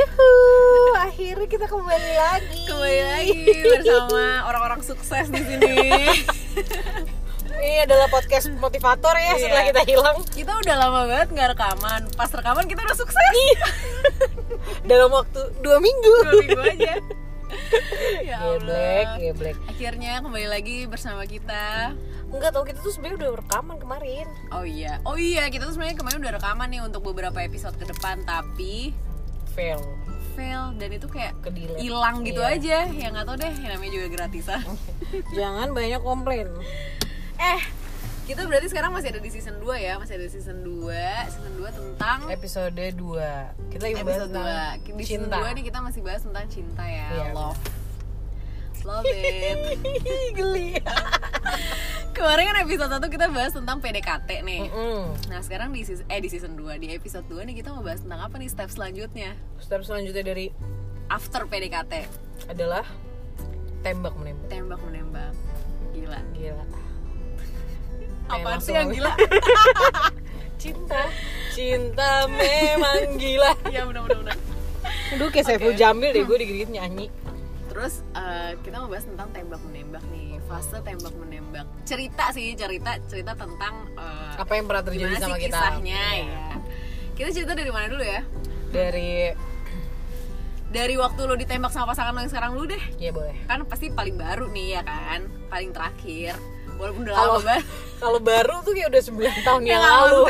Yuhu, akhirnya kita kembali lagi. Kembali lagi bersama orang-orang sukses di sini. Ini adalah podcast motivator ya Iya. setelah kita hilang Kita udah lama banget nggak rekaman. Pas rekaman kita udah sukses. dalam waktu dua minggu. Dua minggu aja. ya Allah. geblek. Akhirnya kembali lagi bersama kita. Enggak tahu kita tuh sebenarnya udah rekaman kemarin. Oh iya, oh iya kita tuh sebenarnya kemarin udah rekaman nih untuk beberapa episode ke depan, tapi Fail. fail dan itu kayak hilang gitu Iya. aja. Ya nggak tahu deh, yang namanya juga gratisan. Jangan banyak komplain. eh, kita berarti sekarang masih ada di season 2 ya, masih ada di season 2, season 2 tentang Episode 2 Kita lagi bahas episode tentang 2 di season cinta. 2 nih kita masih bahas tentang cinta ya Iya. love love it Geli. kemarin kan episode 1 kita bahas tentang PDKT nih Mm-mm. nah sekarang di season, eh di season 2 di episode 2 nih kita mau bahas tentang apa nih step selanjutnya Step selanjutnya dari after PDKT adalah tembak menembak. tembak menembak gila Gila. langsung sih yang gila Cinta. Cinta memang gila. ya bener bener Aduh kayak Saiful Jamil deh gue digigit nyanyi. Terus eh, kita mau bahas tentang tembak menembak nih, fase tembak menembak. Cerita sih, cerita cerita tentang eh, Apa yang pernah terjadi sama sih kita? kisahnya Iya. ya. Kita cerita dari mana dulu ya? Dari Dari waktu lo ditembak sama pasangan lo yang sekarang dulu deh. ya boleh. Kan pasti paling baru nih ya kan, paling terakhir. Walaupun udah Kalau lama banget. kalau baru tuh kayak udah 9 tahun yang Ya, lalu.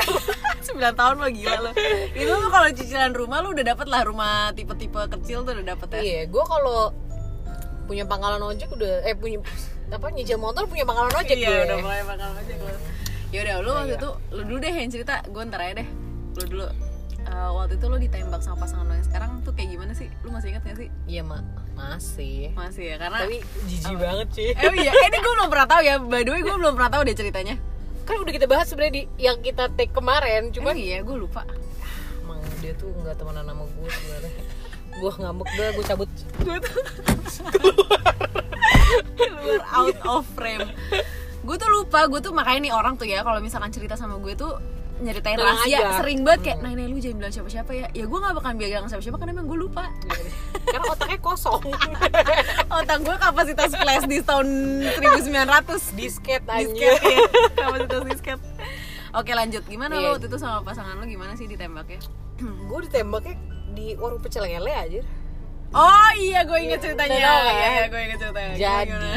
9 tahun lo gila lo. Itu tuh kalau cicilan rumah lo udah dapet lah rumah tipe-tipe kecil tuh udah dapet ya. Iya, gue kalau punya pangkalan ojek udah eh punya apa nyicil motor punya pangkalan ojek Iya, gue. udah mulai bakal aja gue. Ya udah, lu waktu Iya. itu lu dulu deh yang cerita, gue ntar aja deh. Lu dulu. Eh, waktu itu lu ditembak sama pasangan lo yang sekarang tuh kayak gimana sih? Lu masih inget gak sih? Iya, Mak. Masih. Masih ya, karena Tapi jijik banget sih. Eh iya, eh, ini gue belum pernah tahu ya. By the way, gue belum pernah tahu deh ceritanya. Kan udah kita bahas sebenarnya di yang kita take kemarin, Cuman cuman iya, gue lupa. emang dia tuh nggak temenan sama gue sebenarnya. gue ngambek gue, gue cabut. Gue tuh keluar out of frame. Gue tuh lupa, gue tuh makanya nih orang tuh ya kalau misalkan cerita sama gue tuh nyeritain Tenang rahasia aja. sering banget kayak nah ini lu jangan bilang siapa-siapa ya ya gue gak bakal bilang siapa-siapa karena emang gue lupa Karena otaknya kosong. otak gue kapasitas flash di tahun 1900 Disket disket aja. ya kapasitas disket oke lanjut gimana Iya. lo waktu itu sama pasangan lo gimana sih ditembaknya gue ditembaknya di warung pecel lele aja. Oh iya gue inget ceritanya. tahu kan? iya iya gue inget ceritanya. Jadi- gimana?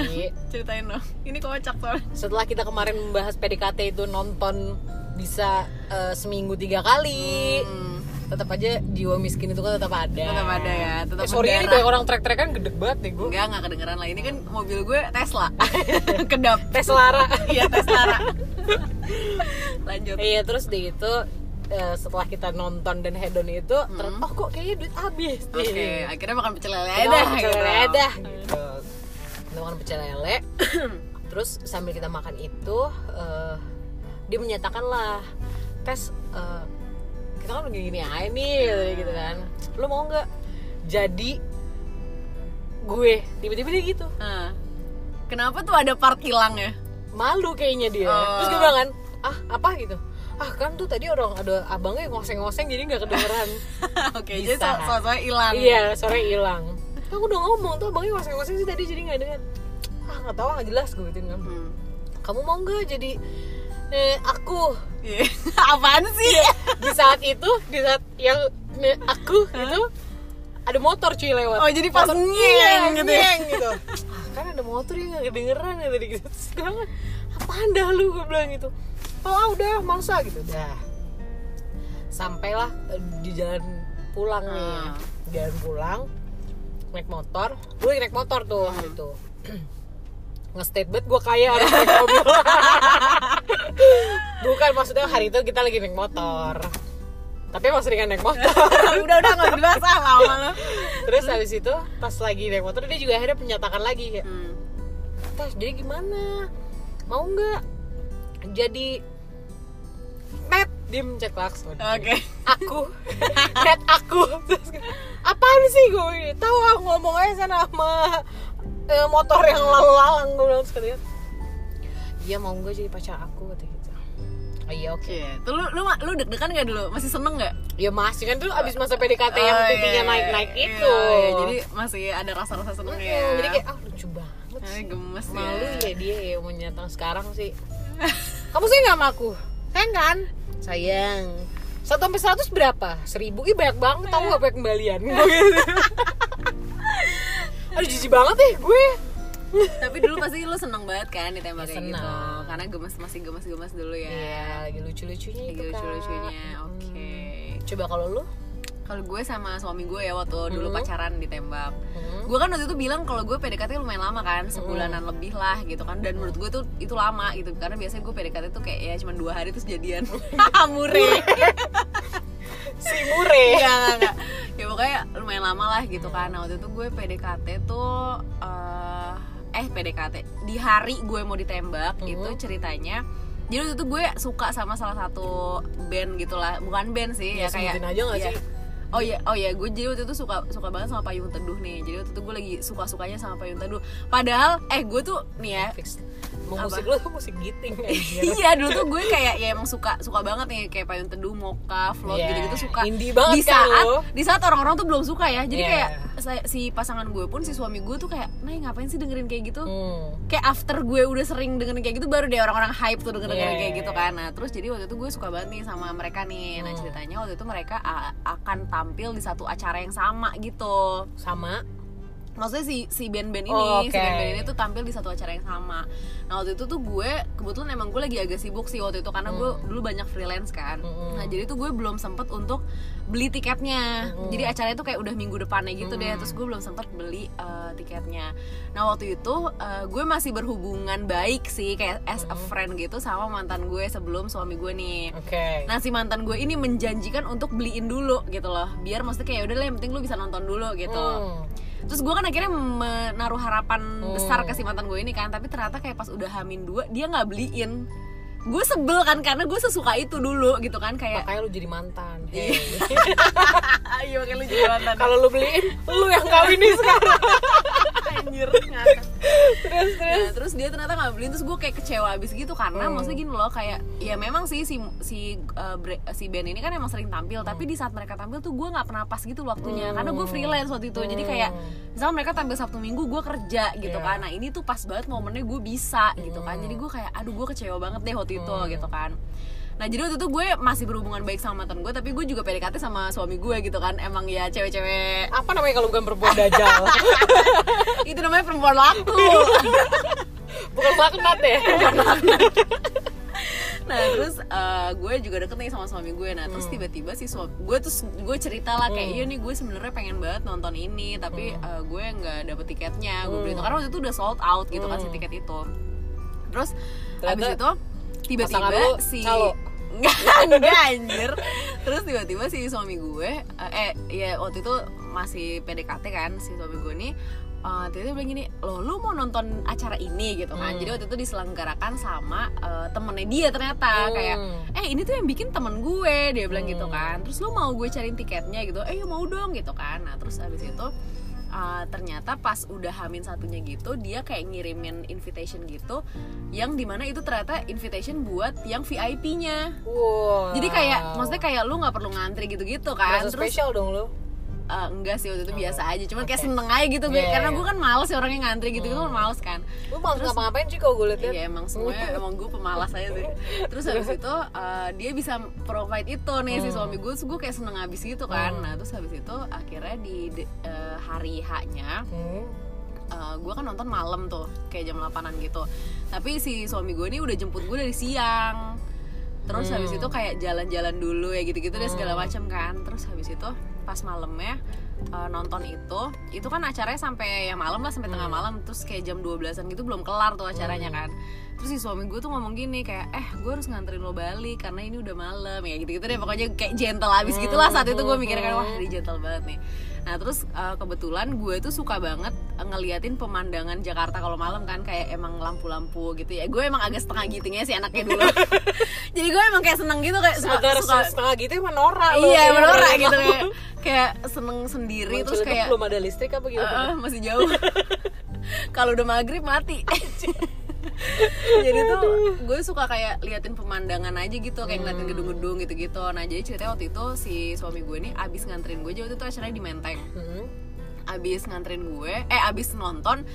ceritain dong. Ini kocak soalnya Setelah kita kemarin membahas PDKT itu nonton bisa eh, seminggu tiga kali. Hmm, tetap aja jiwa miskin itu kan tetap ada. Tetap ada ya, tetap eh, sorry ini banyak orang trek-trekan gede banget nih gue enggak enggak kedengeran lah. Ini kan mobil gue Tesla. Kedap. Tesla iya Tesla lanjut. Iya terus di itu eh, setelah kita nonton dan hedon itu terus oh kok kayaknya duit habis Hmm. oke nih. akhirnya makan pecel lele Kita makan pecel gitu. lele dah. Gitu. kita makan pecel lele. Terus sambil kita makan itu eh, dia menyatakan lah tes eh, kita kan begini gini aja nih katanya gitu kan. Lo mau nggak? Jadi gue tiba-tiba dia gitu. Nah, kenapa tuh ada part hilangnya malu kayaknya dia. Oh. terus gue bilang kan ah apa? gitu ah kan tuh tadi orang ada abangnya ngoseng-ngoseng jadi nggak kedengeran Oke, jadi Bisa. so soalnya hilang. iya sore hilang aku udah ngomong tuh abangnya ngoseng-ngoseng sih tadi jadi nggak dengar ah nggak tahu nggak jelas gue gituin kan Hmm. kamu mau nggak jadi eh, aku Iya. Apaan sih? di saat itu di saat yang eh, aku itu ada motor cuy lewat Oh, jadi pas ngeng gitu ya? ngeng gitu ah, kan ada motor yang nggak kedengeran ya tadi gitu bilang, apaan dah lu gue bilang gitu oh ah, udah masa gitu. Dah. Sampailah eh, di jalan pulang nih. Ah. jalan pulang naik motor. Gue naik motor tuh Hmm. itu. Nge-state banget gue kaya harus naik mobil. Bukan maksudnya hari itu kita lagi naik motor. Tapi emang seringan naik motor. Udah udah nggak dibahas ah lama terus habis itu pas lagi naik motor dia juga akhirnya menyatakan lagi ya Hmm. tes jadi gimana? Mau nggak? Jadi dia mencet klakson Oke. aku net aku terus apaan sih gue tahu aku ngomong aja sana sama eh, motor yang lalu lalang gue bilang sekalian iya mau nggak jadi pacar aku kata gitu iya oke Iya. Tuh lu lu lu deg-degan gak dulu? Masih seneng gak? ya masih kan tuh abis masa PDKT yang Oh, titiknya iya, naik naik iya, itu iya. Jadi masih ada rasa-rasa seneng ya. Hmm, jadi kayak ah lucu banget Ay, sih gemes malu ya. ya dia ya mau nyatang sekarang sih kamu sayang gak sama aku sayang kan sayang satu sampai seratus berapa seribu ih banyak banget tahu gak pakai kembalian Gua gitu. aduh jijik banget deh gue Tapi dulu pasti lu seneng banget kan ditembak Ya, kayak gitu. Karena gemes masih gemes-gemes dulu ya. Iya, lagi lucu-lucunya Lagi itu Kak. lucu-lucunya. Oke. Coba kalau lu? Kalau gue sama suami gue ya waktu dulu Hmm. pacaran ditembak. Hmm. Gue kan waktu itu bilang kalau gue PDKT lumayan lama kan, sebulanan lebih lah gitu kan. Dan menurut gue tuh itu lama gitu. Karena biasanya gue PDKT tuh kayak ya cuma dua hari terus jadian. Mure. Si Mure. Enggak, enggak, enggak. Ya pokoknya lumayan lama lah gitu kan. Nah, waktu itu gue PDKT tuh eh, eh PDKT di hari gue mau ditembak Mhm. itu ceritanya jadi waktu itu gue suka sama salah satu band gitulah bukan band sih ya, Ya, kayak aja nggak iya. sih? Oh iya, oh iya, gue jadi waktu itu suka suka banget sama Payung Teduh nih. Jadi waktu itu gue lagi suka sukanya sama Payung Teduh. Padahal, eh gue tuh nih ya. Mau musik lu tuh musik giting iya dulu tuh gue kayak ya emang suka suka banget nih kayak payung teduh mocha float Iya, gitu-gitu suka indie banget di kan saat lo. di saat orang-orang tuh belum suka ya jadi Iya. kayak saya- si pasangan gue pun si suami gue tuh kayak nah ngapain sih dengerin kayak gitu Hmm. kayak after gue udah sering dengerin kayak gitu baru deh orang-orang hype tuh dengerin Iya. kayak gitu kan nah terus jadi waktu itu gue suka banget nih sama mereka nih nah Hmm. ceritanya waktu itu mereka akan tampil di satu acara yang sama gitu Sama. Maksudnya si si band-band ini Oh, si oke. band-band ini tuh tampil di satu acara yang sama nah waktu itu tuh gue kebetulan emang gue lagi agak sibuk sih waktu itu karena gue Hmm. dulu banyak freelance kan Mm-mm. nah jadi tuh gue belum sempet untuk beli tiketnya Mm-mm. jadi acaranya tuh kayak udah minggu depannya gitu deh Mm. terus gue belum sempet beli uh, tiketnya nah waktu itu uh, gue masih berhubungan baik sih kayak as a Mm. friend gitu sama mantan gue sebelum suami gue nih Oke. Nah si mantan gue ini menjanjikan untuk beliin dulu gitu loh Biar maksudnya kayak udah lah yang penting lu bisa nonton dulu gitu Hmm. Terus gue kan akhirnya menaruh harapan Hmm. besar ke si mantan gue ini kan Tapi ternyata kayak pas udah hamin dua dia nggak beliin Gue sebel kan karena gue sesuka itu dulu gitu kan Kayak Makanya lu jadi mantan. Iya. Hey. Iya makanya lu jadi mantan Kalau lu beliin, lu yang kawin nih sekarang. Anjir ngakak. terus terus. Nah, terus dia ternyata nggak beliin terus gue kayak kecewa abis gitu karena Hmm. maksudnya gini loh kayak ya memang sih si si uh, bre- si band ini kan emang sering tampil tapi di saat mereka tampil tuh gue nggak pernah pas gitu waktunya Hmm. karena gue freelance waktu itu jadi kayak misalnya mereka tampil sabtu minggu gue kerja gitu Iya. kan nah ini tuh pas banget momennya gue bisa gitu kan Hmm. jadi gue kayak aduh gue kecewa banget deh waktu itu Hmm. gitu kan Nah jadi waktu itu gue masih berhubungan baik sama mantan gue Tapi gue juga PDKT sama suami gue gitu kan. Emang ya cewek-cewek. Apa namanya kalau bukan perempuan dajal? Itu namanya perempuan laku. Bukan maknat ya? Nah terus eh, gue juga deket nih sama suami gue. Nah terus tiba-tiba si suami Gue terus gue cerita lah kayak Hmm. Iya nih gue sebenarnya pengen banget nonton ini Tapi eh, gue nggak dapet tiketnya. Gue beli itu. Karena waktu itu udah sold out gitu kan si Hmm. tiket itu. Terus Ternyata abis itu Tiba-tiba si calo. Enggak, enggak anjir. Terus tiba-tiba si suami gue eh, Eh ya waktu itu masih PDKT kan Si suami gue nih eh, tiba-tiba bilang gini Loh lu mau nonton acara ini gitu kan. Hmm. Jadi waktu itu diselenggarakan sama eh, temennya dia ternyata. Hmm. Kayak eh ini tuh yang bikin temen gue Dia bilang gitu Hmm. kan. Terus lu mau gue cariin tiketnya? gitu. Eh ya mau dong gitu kan. Nah terus habis itu eh, ternyata pas udah hamin satunya gitu dia kayak ngirimin invitation gitu yang di mana itu ternyata invitation buat yang VIP-nya Wow. jadi kayak maksudnya kayak lu nggak perlu ngantri gitu-gitu kan Merasa terus spesial dong lu. Eh, enggak sih waktu itu biasa aja cuman kayak Oke. seneng aja gitu Iya, karena iya. gue kan males ya orangnya ngantri gitu gitu kan males kan Lu mau ngapa-ngapain sih kalau gue liat Iya emang semuanya emang gue pemalas aja sih Terus habis itu eh, dia bisa provide itu nih si Hmm. suami gue Terus gue kayak seneng abis gitu kan Hmm. Nah terus habis itu akhirnya di de- eh, hari H-nya Hmm. gue kan nonton malam tuh kayak jam 8an gitu tapi si suami gue ini udah jemput gue dari siang terus Hmm. habis itu kayak jalan-jalan dulu ya gitu-gitu deh segala Hmm. macam kan terus habis itu pas malamnya uh, nonton itu itu kan acaranya sampai yang malam lah sampai tengah Hmm. malam terus kayak jam 12an gitu belum kelar tuh acaranya kan terus si suami gue tuh ngomong gini kayak eh gue harus nganterin lo balik karena ini udah malam ya gitu-gitu deh pokoknya kayak gentle abis gitulah saat itu gue mikirnya kan wah dia gentle banget nih nah terus uh, kebetulan gue tuh suka banget uh, ngeliatin pemandangan Jakarta kalau malam kan kayak emang lampu-lampu gitu ya gue emang agak setengah gitingnya sih anaknya dulu jadi gue emang kayak seneng gitu kayak suka, suka setengah gitu emang norak lu. iya menora gitu. gitu kayak kayak seneng sendiri Emang terus Ciledug kayak belum ada listrik apa gitu? "Eh, eh, masih jauh. Kalau udah maghrib mati. Jadi tuh gue suka kayak liatin pemandangan aja gitu kayak ngeliatin gedung-gedung gitu-gitu nah jadi ceritanya waktu itu si suami gue ini abis nganterin gue aja waktu itu acaranya di Menteng. Hmm. abis nganterin gue eh abis nonton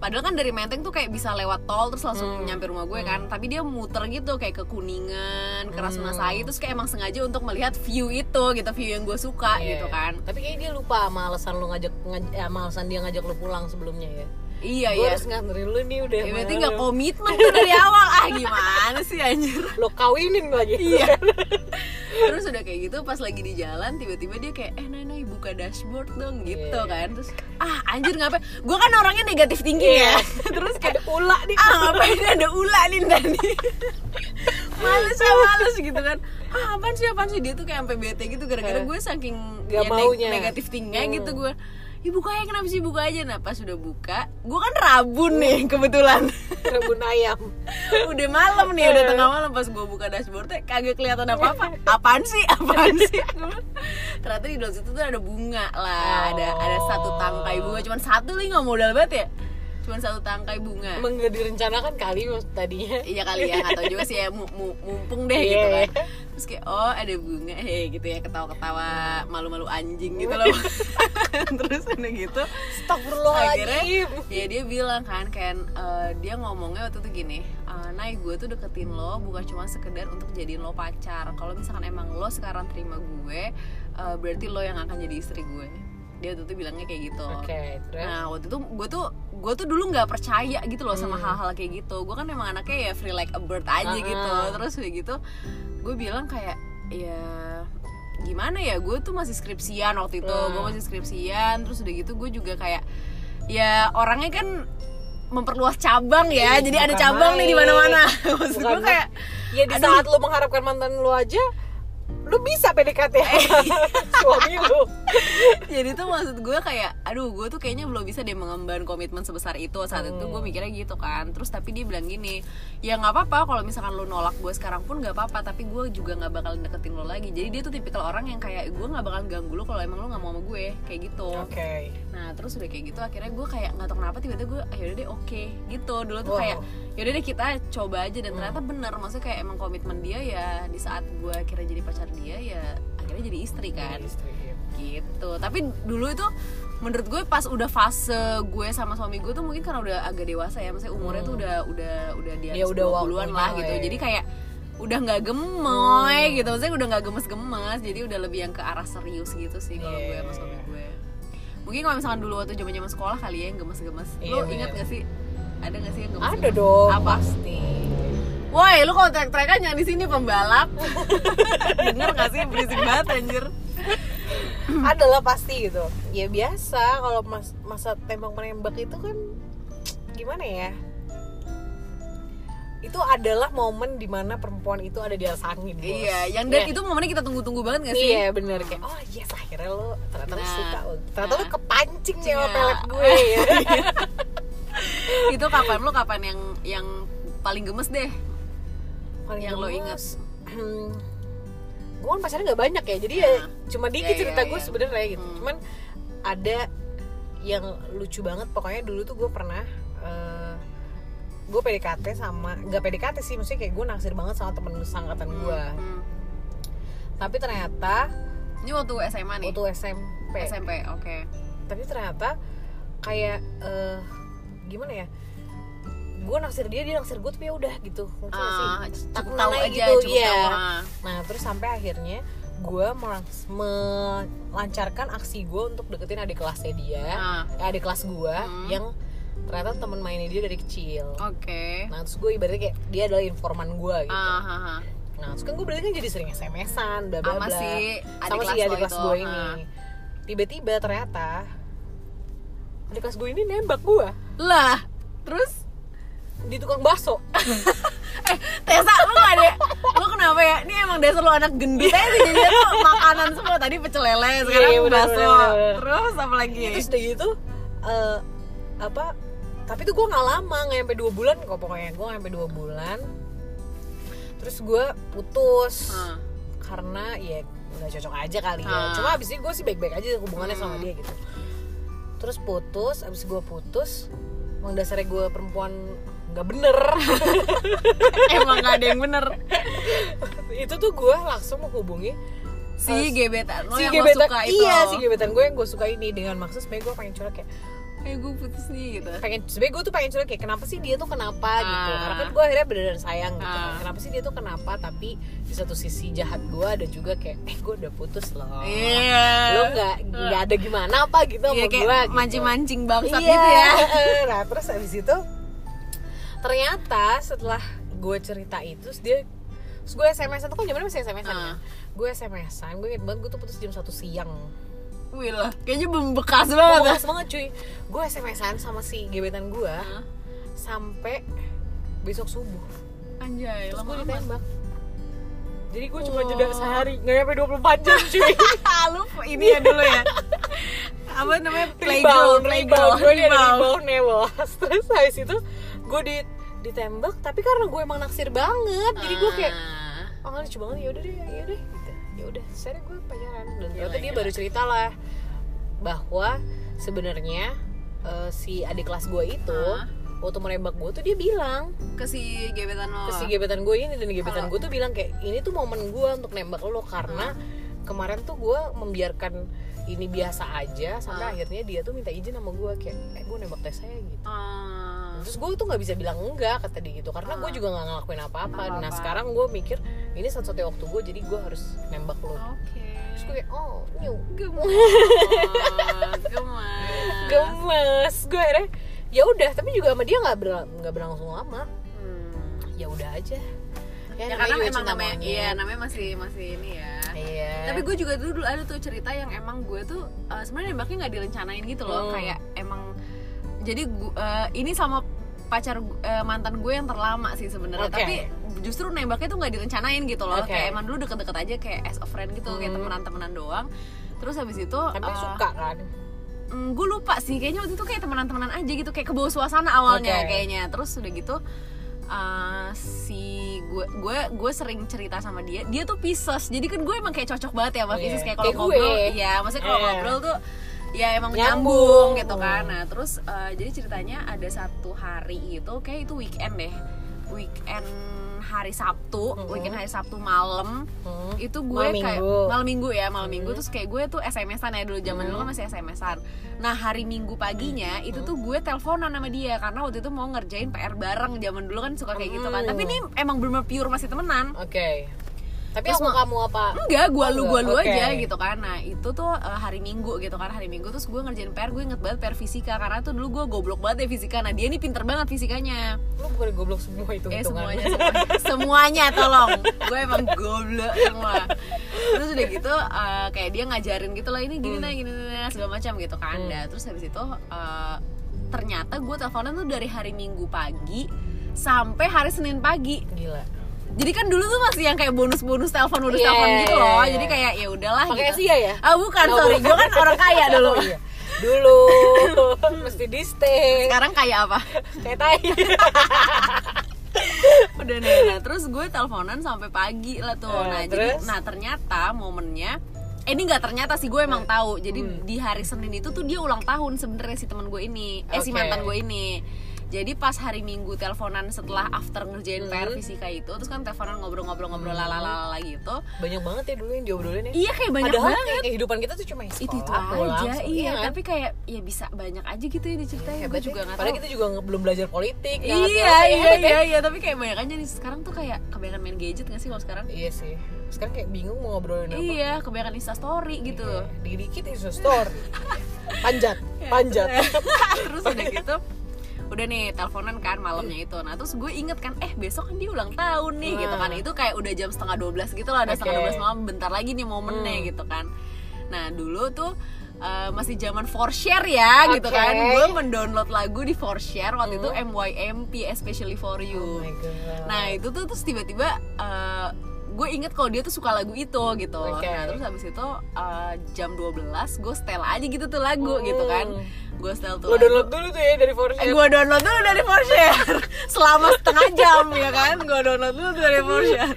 padahal kan dari Menteng tuh kayak bisa lewat tol terus langsung nyampe rumah gue kan tapi dia muter gitu kayak ke Kuningan ke Rasuna-Said terus kayak emang sengaja untuk melihat view itu gitu view yang gue suka Iya. gitu kan Tapi kayaknya dia lupa sama alasan lu ngajak, ngaj- eh, sama alasan dia ngajak lu pulang sebelumnya ya. Iya Gue iya harus nganterin lu nih udah. ya, berarti nggak komitmen tuh dari awal ah gimana sih anjir Lo kawinin lagi. Iya. terus udah kayak gitu pas lagi di jalan tiba-tiba dia kayak eh Nai Nai buka dashboard dong gitu Iya. kan terus ah anjir ngapain gue kan orangnya negatif tinggi ya terus kayak Ada ula nih. ah ngapain ada ular nih tadi males ya males gitu kan ah apaan sih apaan sih dia tuh kayak sampai bete gitu gara-gara Eh. gue saking Gak ya, maunya. negatif tingginya Hmm. gitu gue ya buka aja kenapa sih buka aja? Nah pas udah buka gue kan rabun nih kebetulan. Rebun ayam. udah malam nih udah tengah malam pas gue buka dashboardnya kagak kelihatan apa apa apaan sih? Apaan sih? Ternyata di dalam situ tuh ada bunga lah ada ada satu tangkai bunga. Cuman satu nih nggak modal banget ya cuman satu tangkai bunga. Emang gak direncanakan kali tadinya. iya kali ya nggak tahu juga sih ya mu- mu- mumpung deh Iya. gitu kan. Terus kayak oh ada bunga. Heh gitu ya ketawa-ketawa malu-malu anjing gitu loh. Terus udah gitu. Astagfirullahaladzim. ya dia bilang kan kan eh, dia ngomongnya waktu itu gini eh, Nay gue tuh deketin lo bukan cuma sekedar untuk jadiin lo pacar. Kalau misalkan emang lo sekarang terima gue eh, berarti lo yang akan jadi istri gue dia waktu itu bilangnya kayak gitu Oke, terus. Nah waktu itu gue tuh gue tuh dulu nggak percaya gitu loh sama Hmm. hal-hal kayak gitu. Gue kan emang anaknya ya free like a bird aja Ah. gitu. Terus kayak gitu gue bilang kayak ya gimana ya gue tuh masih skripsian waktu itu. Hmm. Gue masih skripsian. Terus udah gitu gue juga kayak ya orangnya kan memperluas cabang ya. Ih, Jadi ada cabang nih di main. mana-mana. Maksud gue kayak Ya di saat lu mengharapkan mantan lu aja, lu bisa PDKT. Suami lu. jadi tuh maksud gue kayak aduh gue tuh kayaknya belum bisa deh mengemban komitmen sebesar itu. Saat itu gue mikirnya gitu kan. Terus tapi dia bilang gini ya nggak apa-apa kalau misalkan lo nolak gue sekarang pun nggak apa-apa tapi gue juga nggak bakal deketin lo lagi. Jadi dia tuh tipikal orang yang kayak gue nggak bakal ganggu lo kalau emang lo nggak mau sama gue. Kayak gitu. Oke. nah terus udah kayak gitu akhirnya gue kayak nggak tahu kenapa tiba-tiba gue ah yaudah deh oke. Gitu. Dulu tuh Wow. kayak yaudah deh kita coba aja. Dan ternyata bener maksudnya kayak emang komitmen dia ya di saat gue akhirnya jadi pacar dia ya akhirnya jadi istri kan. Jadi istri, iya. gitu. Tapi dulu itu menurut gue pas udah fase gue sama suami gue tuh mungkin karena udah agak dewasa ya maksudnya umurnya tuh udah udah udah di Ya, udah 20-an waktunya lah gitu. ya. jadi kayak udah nggak gemoy gitu. Maksudnya udah nggak gemes-gemes. Jadi udah lebih yang ke arah serius gitu sih kalau Iya, gue sama iya, suami iya. gue. Mungkin kalau misalkan dulu waktu zaman zaman sekolah kali ya yang gemes-gemes. Iya, lo ingat gak sih? Ada gak sih yang gemes-gemes? Ada dong, apa? pasti. Woi, lu kalau trek-trekan yang di sini pembalap. Denger gak sih berisik banget anjir. Ada lah pasti gitu. Ya biasa kalau mas, masa tembak menembak itu kan gimana ya? Itu adalah momen di mana perempuan itu ada di atas angin. Bos. Iya, yang dan Iya. itu momennya kita tunggu-tunggu banget gak sih? Iya bener kayak oh yes akhirnya lo ternyata lo Nah, suka lo ternyata lo nah. kepancing nih sama Iya. pelet gue ya. itu kapan lu kapan yang yang paling gemes deh? Paling Yang lo ingat. hmm, gue kan pacarnya nggak banyak ya jadi ya Nah. cuma dikit Iya, cerita iya, gue iya. sebenarnya gitu Hmm. cuman ada yang lucu banget pokoknya dulu tuh gue pernah eh, gue PDKT sama nggak PDKT sih maksudnya kayak gue naksir banget sama temen sangkatan gue Hmm. tapi ternyata Ini waktu SMA nih. waktu SMP SMP, oke. tapi ternyata kayak eh, gimana ya gue naksir dia dia naksir gue tapi ya udah gitu. Nggak sih? Ah, cukup Takunan tahu aja gitu, ah. nah terus sampai akhirnya gue melancarkan aksi gue untuk deketin adik kelasnya dia eh, adik kelas gue Hmm. yang ternyata temen mainnya dia dari kecil. Oke. nah terus gue ibaratnya kayak dia adalah informan gue gitu. Ah, ah, ah. nah terus kan gue berarti kan jadi sering sms-an bla bla Sama bla. si adik sama kelas si adik kelas gue ini. Tiba-tiba ternyata adik kelas gue ini nembak gue Lah, terus di tukang bakso. Tessa lu gak ada lu kenapa ya? Ini emang dasar lu anak gendut aja sih jadi tuh makanan semua. Tadi pecel lele sekarang Iya, bener, bakso. bener, bener. terus apa lagi? Terus udah gitu eh, apa tapi tuh gue nggak lama nggak sampai dua bulan kok pokoknya. Gue nggak sampai dua bulan. Terus gue putus Ah, karena ya nggak cocok aja kali ya. Ah. cuma abis itu gue sih baik-baik aja hubungannya sama dia gitu. Terus putus abis gue putus emang dasarnya gue perempuan nggak bener. Emang gak ada yang bener. Itu tuh gue langsung menghubungi si gebetan lo si yang gebetan suka itu. iya si gebetan gue yang gue suka ini. Dengan maksud sebenarnya gue pengen curhat kayak eh gue putus nih gitu. Pengen sebenarnya gue tuh pengen curhat kayak kenapa sih dia tuh kenapa? gitu. Ah. karena kan gue akhirnya beneran sayang gitu Ah. kenapa sih dia tuh kenapa? Tapi di satu sisi jahat gue ada juga kayak eh gue udah putus loh. Iya. Lo nggak nggak ada gimana apa gitu Iya, sama kayak gue gitu. mancing-mancing bangsat Iya. gitu ya. nah terus abis itu ternyata setelah gue cerita itu terus dia terus gue sms tuh kan zamannya masih sms an ya? Ah. gue sms an gue inget banget gue tuh putus jam satu siang. Wih lah, kayaknya membekas banget Bekas banget cuy. Gue sms an sama si gebetan gue Hah? sampai besok subuh. Anjay, terus gue amat ditembak jadi gue cuma Wah. jeda sehari nggak nyampe 24 jam cuy Lu ini ya dulu ya Apa namanya? Playgirl rebound gue ada Rebound. bos terus habis itu gue di ditembak tapi karena gue emang naksir banget jadi gue kayak Ah. oh lucu banget ya udah deh ya udah gitu ya udah saya gue pacaran dan ternyata dia baru cerita lah bahwa sebenarnya eh, si adik kelas gue itu Ah. Waktu menembak gue tuh dia bilang ke si gebetan lo. ke si gebetan gue ini dan gebetan gue tuh bilang kayak ini tuh momen gue untuk nembak lo karena kemarin tuh gue membiarkan ini biasa aja sampai Ah. akhirnya dia tuh minta izin sama gue kayak eh gue nembak tes saya gitu. Ah. terus gue tuh nggak bisa bilang enggak kata dia gitu karena gue Ah. juga nggak ngelakuin apa-apa. Nah sekarang gue mikir ini satu-satunya waktu gue jadi gue harus nembak lo. Oke. Terus gue kayak oh nyu Gemes Gemes gemes gue akhirnya ya udah tapi juga sama dia nggak berlang- nggak berlangsung lama Hmm. ya udah aja ya, Ya karena emang namanya, iya namanya masih masih ini ya. iya Tapi gue juga dulu ada tuh cerita yang emang gue tuh uh, sebenarnya nembaknya nggak direncanain gitu loh, Hmm. kayak emang jadi gu- uh, ini sama pacar uh, mantan gue yang terlama sih sebenarnya, Oke. tapi justru nembaknya tuh nggak direncanain gitu loh, Oke. kayak emang dulu deket-deket aja kayak as a friend gitu, kayak Hmm. temenan-temenan doang. Terus habis itu tapi uh, suka kan Mm, gue lupa sih kayaknya waktu itu kayak temenan-temenan aja gitu kayak ke bawah suasana awalnya Oke. kayaknya terus udah gitu uh, si gue gue gue sering cerita sama dia dia tuh Pisces jadi kan gue emang kayak cocok banget ya sama Iya. Pisces kayak kalau ngobrol gue. ya maksudnya kalau Iya. ngobrol tuh ya emang Nyambung. nyambung gitu kan nah terus uh, jadi ceritanya ada satu hari itu kayak itu weekend deh weekend hari Sabtu Mhm. weekend hari Sabtu malam Hmm. itu gue Malam kayak minggu. malam minggu ya malam Hmm. minggu terus kayak gue tuh SMS-an ya dulu zaman dulu kan masih SMS-an nah hari minggu paginya itu tuh gue teleponan sama dia karena waktu itu mau ngerjain PR bareng zaman dulu kan suka kayak gitu kan Hmm. tapi ini emang bener pure masih temenan oke tapi Terus aku ma- kamu apa enggak gue lu gue lu aja gitu kan. Nah itu tuh uh, hari minggu gitu kan hari minggu terus gue ngerjain PR gue inget banget PR fisika. Karena tuh dulu gue goblok banget ya fisika. Nah dia ini pinter banget fisikanya. Lu bukan goblok semua itu eh semuanya semuanya, semuanya tolong. Gue emang goblok semua. Terus udah gitu eh, kayak dia ngajarin gitu lah ini gini Hmm. nah gini nah segala macam gitu kan. Hmm. Nah, terus habis itu eh, ternyata gue teleponan tuh dari hari minggu pagi sampai hari senin pagi. Gila jadi kan dulu tuh masih yang kayak bonus-bonus telepon bonus Iya, telepon gitu iya, loh. iya. jadi kayak ya udahlah pakai gitu. Asia ya ah bukan Oh, sorry. gue kan orang kaya dulu. Oh, iya. dulu. Mesti di stay sekarang kayak apa? Kayak tai. Udah nih nah terus gue teleponan sampai pagi lah tuh. Eh, nah jadi nah ternyata momennya eh ini nggak ternyata sih gue emang tahu. Jadi Hmm. di hari senin itu tuh dia ulang tahun sebenarnya si teman gue ini. Eh si Oke. mantan gue ini jadi pas hari minggu teleponan setelah after ngerjain PR Hmm. fisika itu terus kan teleponan ngobrol-ngobrol-ngobrol Hmm. lalala gitu. Banyak banget ya dulu yang diobrolin ya. Iya kayak banyak Padahal banget. kayak kehidupan kita tuh cuma ya itu itu sekolah, aja langsung. iya. kan? tapi kayak ya bisa banyak aja gitu ya diceritain. Gue hebat juga nggak Padahal kita juga belum belajar politik nggak iya iya apa, ya, hebat ya. iya iya. Tapi kayak banyak aja nih. Sekarang tuh kayak kebanyakan main gadget gak sih kalau sekarang? Iya sih. Sekarang kayak bingung mau ngobrolin apa. Iya, kebanyakan Insta story gitu. Iya, dikit-dikit itu story. Panjat panjat. Terus udah gitu udah nih teleponan kan malamnya itu nah terus gue inget kan eh besok kan dia ulang tahun nih gitu kan itu kayak udah jam setengah 12 gitu lah ada setengah Oke. 12 malam bentar lagi nih momennya Hmm. gitu kan nah dulu tuh eh, masih zaman for share ya gitu Oke. kan gue mendownload lagu di for share waktu itu Hmm. MYMP especially for oh you god Nah itu tuh terus tiba-tiba eh, gue inget kalau dia tuh suka lagu itu gitu. Oke. Nah terus habis itu eh, jam 12 gue setel aja gitu tuh lagu gitu kan. Gue setel tuh lo lagu. download dulu tuh ya dari Eh, Forshare gue download dulu dari Forshare selama setengah jam ya kan? Gue download dulu tuh dari Forshare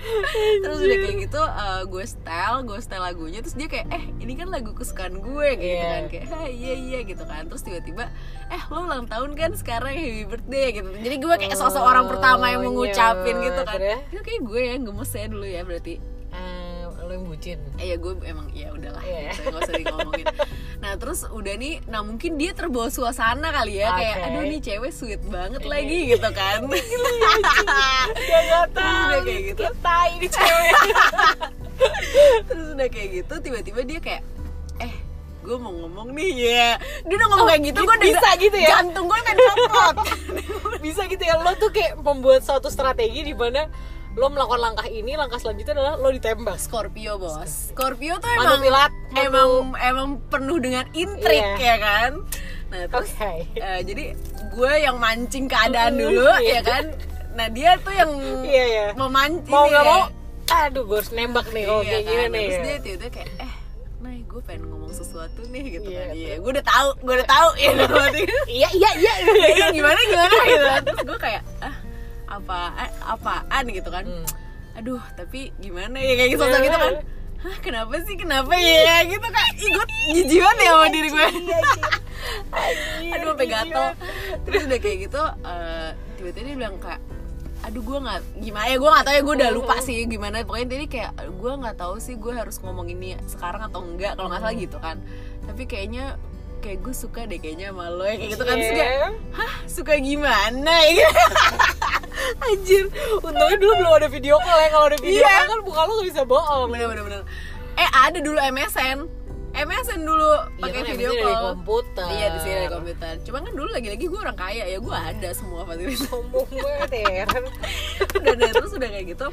terus udah kayak gitu eh, gue setel gue setel lagunya. Terus dia kayak eh ini kan lagu kesukaan gue kayak gitu Iya. kan kayak "Hah, iya iya gitu kan. Terus tiba-tiba eh lo ulang tahun kan? Sekarang happy birthday gitu. Jadi gue kayak sosok orang pertama yang Oh, mau ngucapin iya. gitu kan. Itu kayak gue yang gemes ya dulu ya berarti. Eh, lo yang bucin. Eh ya gue emang ya udahlah. Iya. gitu, nggak usah ngomongin. Nah terus udah nih, nah mungkin dia terbawa suasana kali ya kayak Oke. aduh nih cewek sweet banget lagi gitu kan. Gak gak Terus udah kayak gitu. tai ini cewek terus udah kayak gitu tiba-tiba dia kayak eh gue mau ngomong nih ya dia udah ngomong kayak gitu gue udah bisa gitu ya? jantung gue copot bisa gitu ya lo tuh kayak membuat suatu strategi di mana lo melakukan langkah ini langkah selanjutnya adalah lo ditembak Scorpio bos Scorpio tuh Manu emang pilat, manu- emang emang penuh dengan intrik Iya. ya kan nah terus Oke. eh, jadi gue yang mancing keadaan dulu Iya. ya kan nah dia tuh yang Iya, iya. memancing mau nggak ya. mau aduh gue harus nembak nih kalau Iya kayak kan? gini Nah, nih terus dia tiba-tiba kayak eh Nay gue pengen ngomong sesuatu nih gitu Iya, kan iya gue udah tahu gue udah tahu ya iya iya iya Iya, gimana gimana gitu terus gue kayak ah apa apaan gitu kan. Hmm. aduh tapi gimana ya kayak gitu gitu kan. Hah, kenapa sih kenapa ya gitu kan jijik banget ya sama diri gue aduh sampai gatel. terus udah kayak gitu eh, tiba-tiba dia bilang kayak aduh gue nggak gimana ya gue nggak tahu ya gue udah lupa sih gimana. Pokoknya jadi kayak gue nggak tahu sih gue harus ngomong ini sekarang atau enggak kalau nggak salah gitu kan. Tapi kayaknya kayak gue suka deh kayaknya sama lo ya kayak gitu kan. Iya. hah suka gimana? Ya anjir. Untungnya dulu belum ada video call ya kalau ada video Iya. call kan bukan lo gak bisa bohong. Bener bener bener. Eh ada dulu MSN MSN dulu Iya pakai kan, video call dari komputer. iya di sini dari komputer. Cuma kan dulu lagi-lagi gue orang kaya ya gue ada semua fasilitas sombong banget ya heran deh terus udah kayak gitu.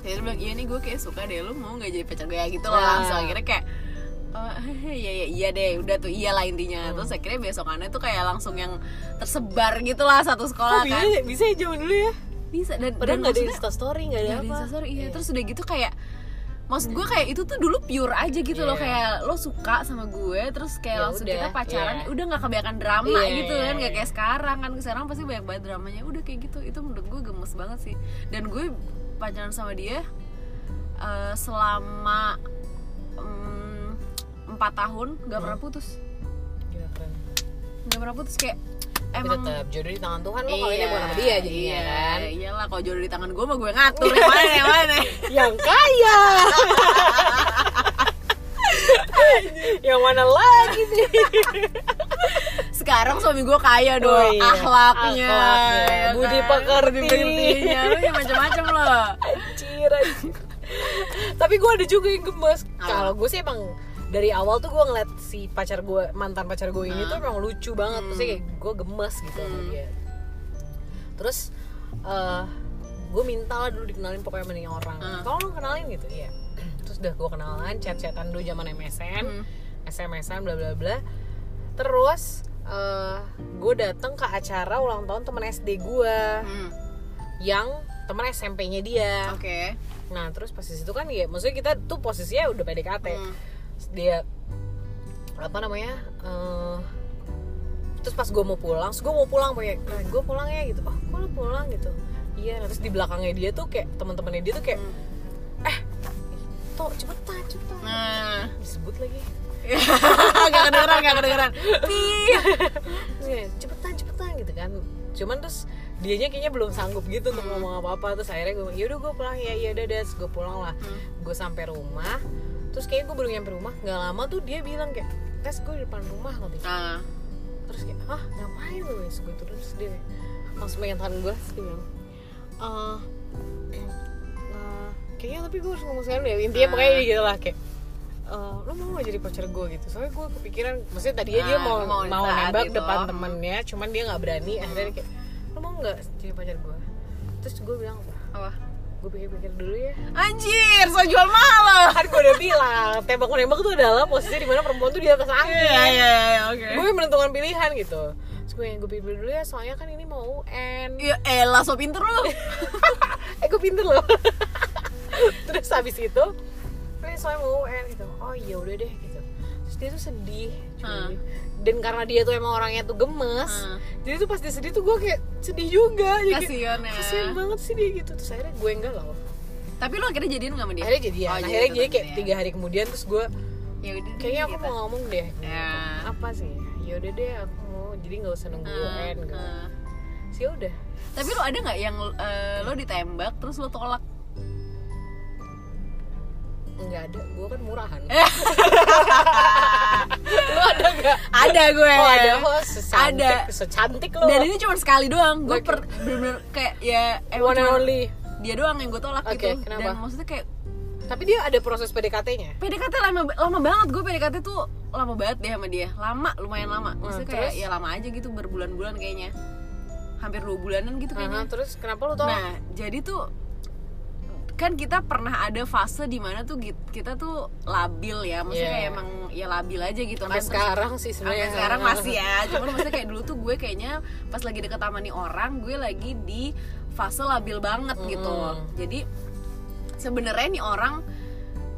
Dia bilang iya nih gue kayak suka deh lu mau nggak jadi pacar gue ya gitu loh Nah. langsung akhirnya kayak oh, iya iya iya deh udah tuh iyalah intinya hmm. terus akhirnya besokannya tuh kayak langsung yang tersebar gitu lah satu sekolah oh, kan bisa, bisa ya zaman dulu ya bisa dan Padahal dan nggak ada instastory nggak ada, ada apa story, iya. iya. Terus udah gitu kayak maksud gue kayak itu tuh dulu pure aja gitu yeah. loh iya. kayak lo suka sama gue terus kayak ya langsung udah, kita pacaran yeah. udah nggak kebanyakan drama yeah, gitu yeah, kan nggak yeah. kayak sekarang kan sekarang pasti banyak banget dramanya udah kayak gitu itu menurut gue gemes banget sih dan gue pacaran sama dia uh, selama um, 4 tahun nggak hmm. pernah putus. Gila keren nggak pernah putus kayak tapi emang tetap jodoh di tangan Tuhan lo iya, kalau ini iya, bukan sama dia jadi iya, kan. iyalah kalau jodoh di tangan gue mah gue ngatur yang mana yang mana. Yang kaya. Yang mana lagi sih? Sekarang suami gue kaya dong oh, iya. akhlaknya, ya budi pakar, pekertinya oh iya, macam-macam loh. anjir, anjir. tapi gue ada juga yang gemes kalau gue sih emang dari awal tuh gue ngeliat si pacar gue mantan pacar gue ini tuh emang lucu banget. Terus kayak gue gemes gitu sama Hmm. dia. Terus eh gue minta lah dulu dikenalin pokoknya sama nih orang. Hmm. kalau lo kenalin gitu ya terus udah gue kenalan chat-chatan dulu zaman MSN Hmm. SMS-an bla bla bla. Terus eh gue datang ke acara ulang tahun temen SD gue Hmm, yang temen SMP-nya dia. Oke. Nah terus pas di situ kan ya maksudnya kita tuh posisinya udah PDKT Hmm. Dia apa namanya eh, Terus pas gue mau pulang, gue mau pulang kayak nah, gue pulang ya gitu. Oh lo pulang? gitu. Iya nah, terus di belakangnya dia tuh kayak teman-temannya dia tuh kayak Hmm. Eh Tuh cepetan cepetan. Nah. Disebut lagi. Gak kedengeran gak kedengeran. Cepetan cepetan gitu kan. Cuman terus dianya kayaknya belum sanggup gitu untuk ngomong apa apa terus akhirnya gue yaudah gue pulang ya iya udah deh gue pulang lah. Gue sampai rumah terus kayak gue baru nyampe rumah nggak lama tuh dia bilang kayak tes gue di depan rumah katanya. Nah terus kayak ah ngapain lu? Terus gue turun terus dia langsung pegang tangan gue terus dia bilang eh eh, kayaknya tapi gue harus ngomong sekarang deh intinya Ah. pokoknya gitu lah kayak eh, lo mau gak jadi pacar gue gitu. Soalnya gue kepikiran maksudnya tadinya dia Ah, mau mau mau, nembak itu. depan temennya cuman dia nggak berani akhirnya dia kayak lo mau nggak jadi pacar gue terus gue bilang apa gue pikir-pikir dulu ya. Anjir so jual mahal. Loh kan gue udah bilang tembak menembak tuh adalah posisi di mana perempuan tuh di atas angin. Iya iya iya oke. Gue menentukan pilihan gitu. Terus gue gue pikir dulu ya soalnya kan ini mau UN. Ya elah so pinter lu. Eh gue pinter loh. Terus habis itu eh soalnya mau UN gitu. Oh iya udah deh gitu. Terus dia tuh sedih cuy. Hmm. Dan karena dia tuh emang orangnya tuh gemes Hmm. jadi tuh pas dia sedih tuh gue kayak sedih juga jadi Kasian ya. kasian banget sih dia gitu terus akhirnya gue enggak loh Tapi lo akhirnya jadian gak sama dia? akhirnya jadian Oh, akhirnya jadi tetap kayak tiga hari kemudian terus gue Ya udah kayaknya aku gitu. mau ngomong deh Ya. apa sih ya udah deh aku mau jadi nggak usah nunggu Hmm, UN gitu hmm. sih udah Tapi lo ada nggak yang eh, lo ditembak terus lo tolak? nggak ada gue kan murahan. lu ada nggak Ada gue. oh ada oh secantik Ada. secantik lo Dan ini cuma sekali doang. Gue Oke. per bener-bener kayak ya emang one and only dia doang yang gue tolak Oke, gitu. kenapa? Dan maksudnya kayak tapi dia ada proses PDKT-nya PDKT lama lama banget gue PDKT tuh lama banget deh sama dia lama lumayan lama maksudnya Hmm, kayak terus? ya lama aja gitu berbulan-bulan kayaknya hampir dua bulanan gitu kayaknya Aha, terus kenapa lu tolak nah jadi tuh kan kita pernah ada fase di mana tuh kita tuh labil ya maksudnya Iya. kayak emang ya labil aja gitu sampai kan Terus- sekarang sih sampai sebenarnya sekarang masih ya cuman maksudnya kayak dulu tuh gue kayaknya pas lagi deket sama nih orang gue lagi di fase labil banget gitu Mm. jadi sebenarnya nih orang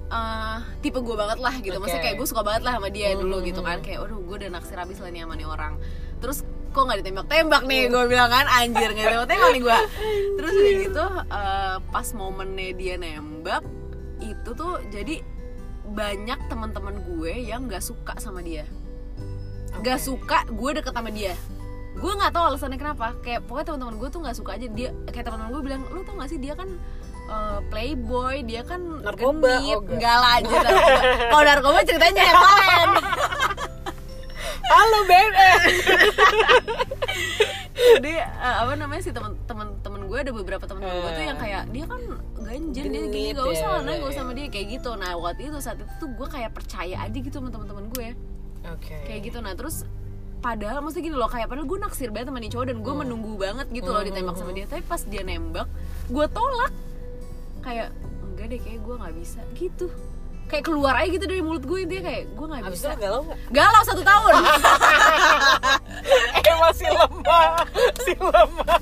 eh, tipe gue banget lah gitu maksudnya Oke. kayak gue suka banget lah sama dia dulu Mm. gitu kan kayak aduh gue udah naksir abis lah nih sama nih orang terus kok nggak ditembak-tembak nih gue bilang kan anjir nggak ditembak-tembak nih gue terus udah gitu eh, pas momennya dia nembak itu tuh jadi banyak teman-teman gue yang nggak suka sama dia nggak Oke. suka gue deket sama dia gue nggak tahu alasannya kenapa kayak pokoknya teman-teman gue tuh nggak suka aja dia kayak teman-teman gue bilang lu tau gak sih dia kan eh, playboy dia kan Narkoba, genit." oh, enggak. lah narkoba. kalau narkoba ceritanya yang lain halo BNN jadi eh, apa namanya sih teman-teman temen gue ada beberapa teman-teman gue tuh yang kayak dia kan ganjen dia gini gak usah ya, lah nah, ya, gak usah ya. sama dia kayak gitu. Nah waktu itu saat itu tuh gue kayak percaya aja gitu sama teman-teman gue. Oke. Kayak gitu. Nah terus padahal maksudnya gini loh kayak padahal gue naksir banget sama nih cowok dan gue menunggu banget gitu loh Hmm, ditembak hmm, sama dia. Tapi pas dia nembak gue tolak. Kayak enggak deh kayak gue nggak bisa. Gitu kayak keluar aja gitu dari mulut gue dia kayak gue nggak abis bisa. lu galau nggak? Galau satu tahun. Eh masih lemah masih lemah.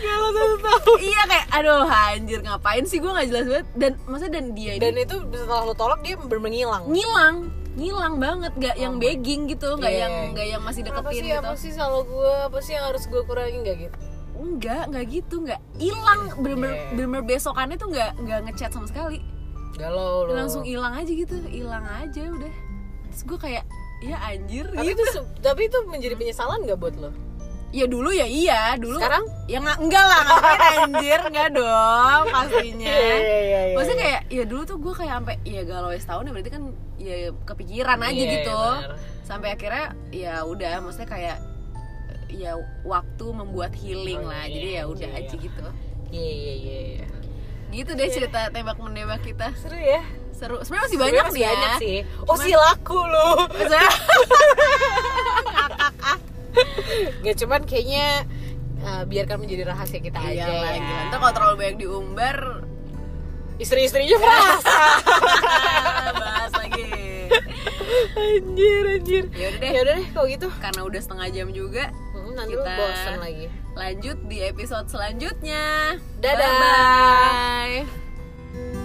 Galau satu tahun. Iya kayak aduh anjir ngapain sih? Gue nggak jelas banget. Dan masa dan dia ini dan itu setelah lu tolak dia bener menghilang ngilang. Ngilang banget. Gak yang begging gitu nggak Iya. yang nggak yang masih apa deketin sih gitu. apa sih salah gue apa sih yang harus gue kurangin? Nggak gitu? Enggak enggak gitu. Enggak hilang. Bener-bener bener-bener besokannya tuh enggak enggak ngechat sama sekali galau lu langsung hilang aja gitu hilang aja udah. Terus gue kayak ya anjir tapi gitu. itu tapi itu menjadi penyesalan nggak buat lo? Ya dulu ya iya dulu. Sekarang? Ya nggak enggak lah ngapain anjir enggak dong pastinya. Iya, iya, iya, iya. maksudnya kayak ya dulu tuh gue kayak sampai ya galau setahun ya berarti kan ya kepikiran aja Iya, gitu. benar. sampai akhirnya ya udah maksudnya kayak ya waktu membuat healing Oh, lah. iya, jadi ya udah iya, aja iya. gitu. Iya iya iya iya. Gitu deh cerita tembak menembak kita. Seru ya. Seru. Sebenarnya masih banyak masih sih ya. banyak sih. Oh Cuman- si laku lo Maksudnya- Gak cuman kayaknya uh, biarkan menjadi rahasia kita aja Iya ya. lah, gila. Ntar kalau terlalu banyak diumbar. Istri-istrinya merasa. Bahas lagi. Anjir anjir. Ya udah deh. Ya udah deh kalau gitu. Karena udah setengah jam juga Hmm, Nanti Kita- bosan lagi lanjut di episode selanjutnya. Dadah. Bye. -bye.